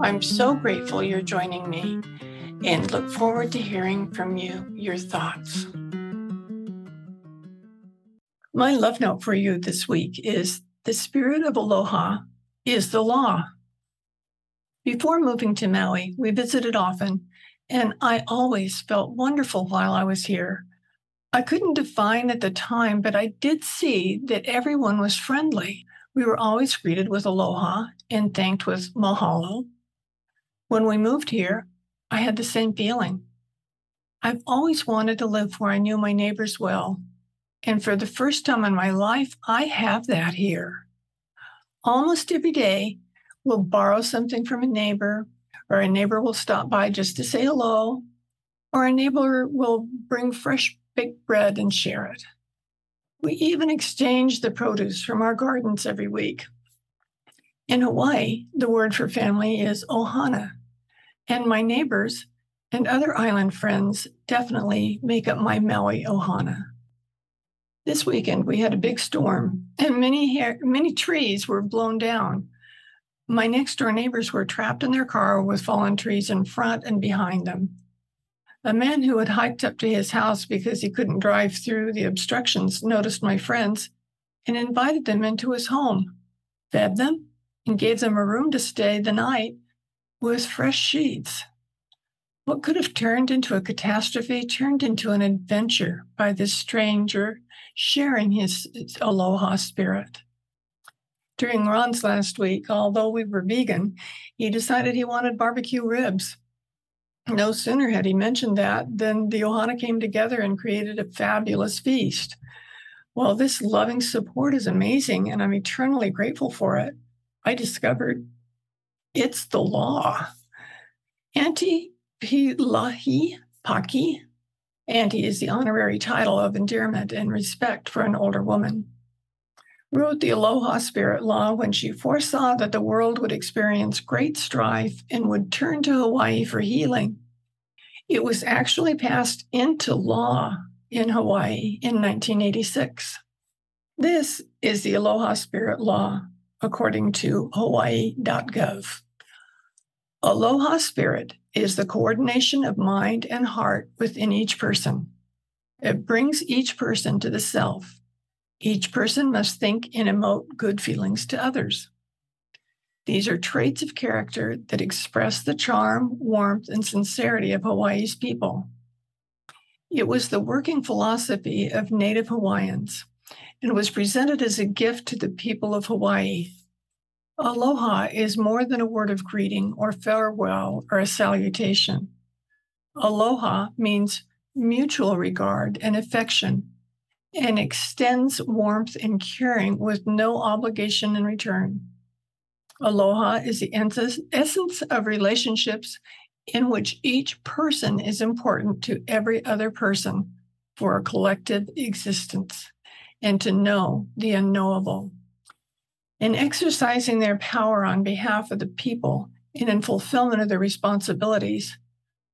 I'm so grateful you're joining me and look forward to hearing from you your thoughts. My love note for you this week is the spirit of aloha is the law. Before moving to Maui, we visited often, and I always felt wonderful while I was here. I couldn't define at the time, but I did see that everyone was friendly. We were always greeted with aloha and thanked with mahalo when we moved here, I had the same feeling. I've always wanted to live where I knew my neighbors well. And for the first time in my life, I have that here. Almost every day, we'll borrow something from a neighbor, or a neighbor will stop by just to say hello, or a neighbor will bring fresh baked bread and share it. We even exchange the produce from our gardens every week. In Hawaii, the word for family is ohana, and my neighbors and other island friends definitely make up my Maui Ohana. This weekend, we had a big storm, and many, hair, many trees were blown down. My next door neighbors were trapped in their car with fallen trees in front and behind them. A man who had hiked up to his house because he couldn't drive through the obstructions noticed my friends and invited them into his home, fed them, and gave them a room to stay the night with fresh sheets. What could have turned into a catastrophe turned into an adventure by this stranger sharing his aloha spirit. During Ron's last week, although we were vegan, he decided he wanted barbecue ribs. No sooner had he mentioned that than the Ohana came together and created a fabulous feast. Well, this loving support is amazing, and I'm eternally grateful for it. I discovered it's the law. Auntie Pilahi Paki. Auntie is the honorary title of endearment and respect for an older woman. Wrote the Aloha Spirit Law when she foresaw that the world would experience great strife and would turn to Hawaii for healing. It was actually passed into law in Hawaii in 1986. This is the Aloha Spirit Law, according to hawaii.gov. Aloha spirit is the coordination of mind and heart within each person. It brings each person to the self. Each person must think and emote good feelings to others. These are traits of character that express the charm, warmth, and sincerity of Hawaii's people. It was the working philosophy of Native Hawaiians and was presented as a gift to the people of Hawaii Aloha is more than a word of greeting or farewell or a salutation. Aloha means mutual regard and affection and extends warmth and caring with no obligation in return. Aloha is the essence of relationships in which each person is important to every other person for a collective existence and to know the unknowable in exercising their power on behalf of the people and in fulfillment of their responsibilities,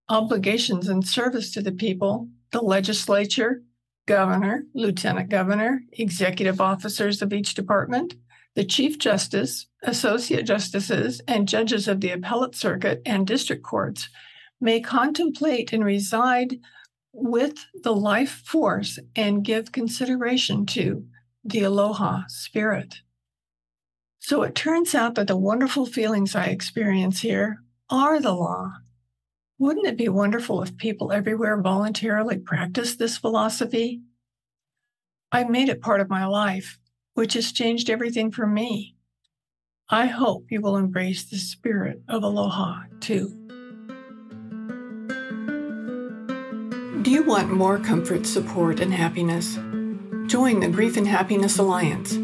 obligations, and service to the people, the legislature, governor, lieutenant governor, executive officers of each department, the chief justice, associate justices, and judges of the appellate circuit and district courts may contemplate and reside with the life force and give consideration to the aloha spirit. So it turns out that the wonderful feelings I experience here are the law. Wouldn't it be wonderful if people everywhere voluntarily practiced this philosophy? I made it part of my life, which has changed everything for me. I hope you will embrace the spirit of aloha too. Do you want more comfort, support, and happiness? Join the Grief and Happiness Alliance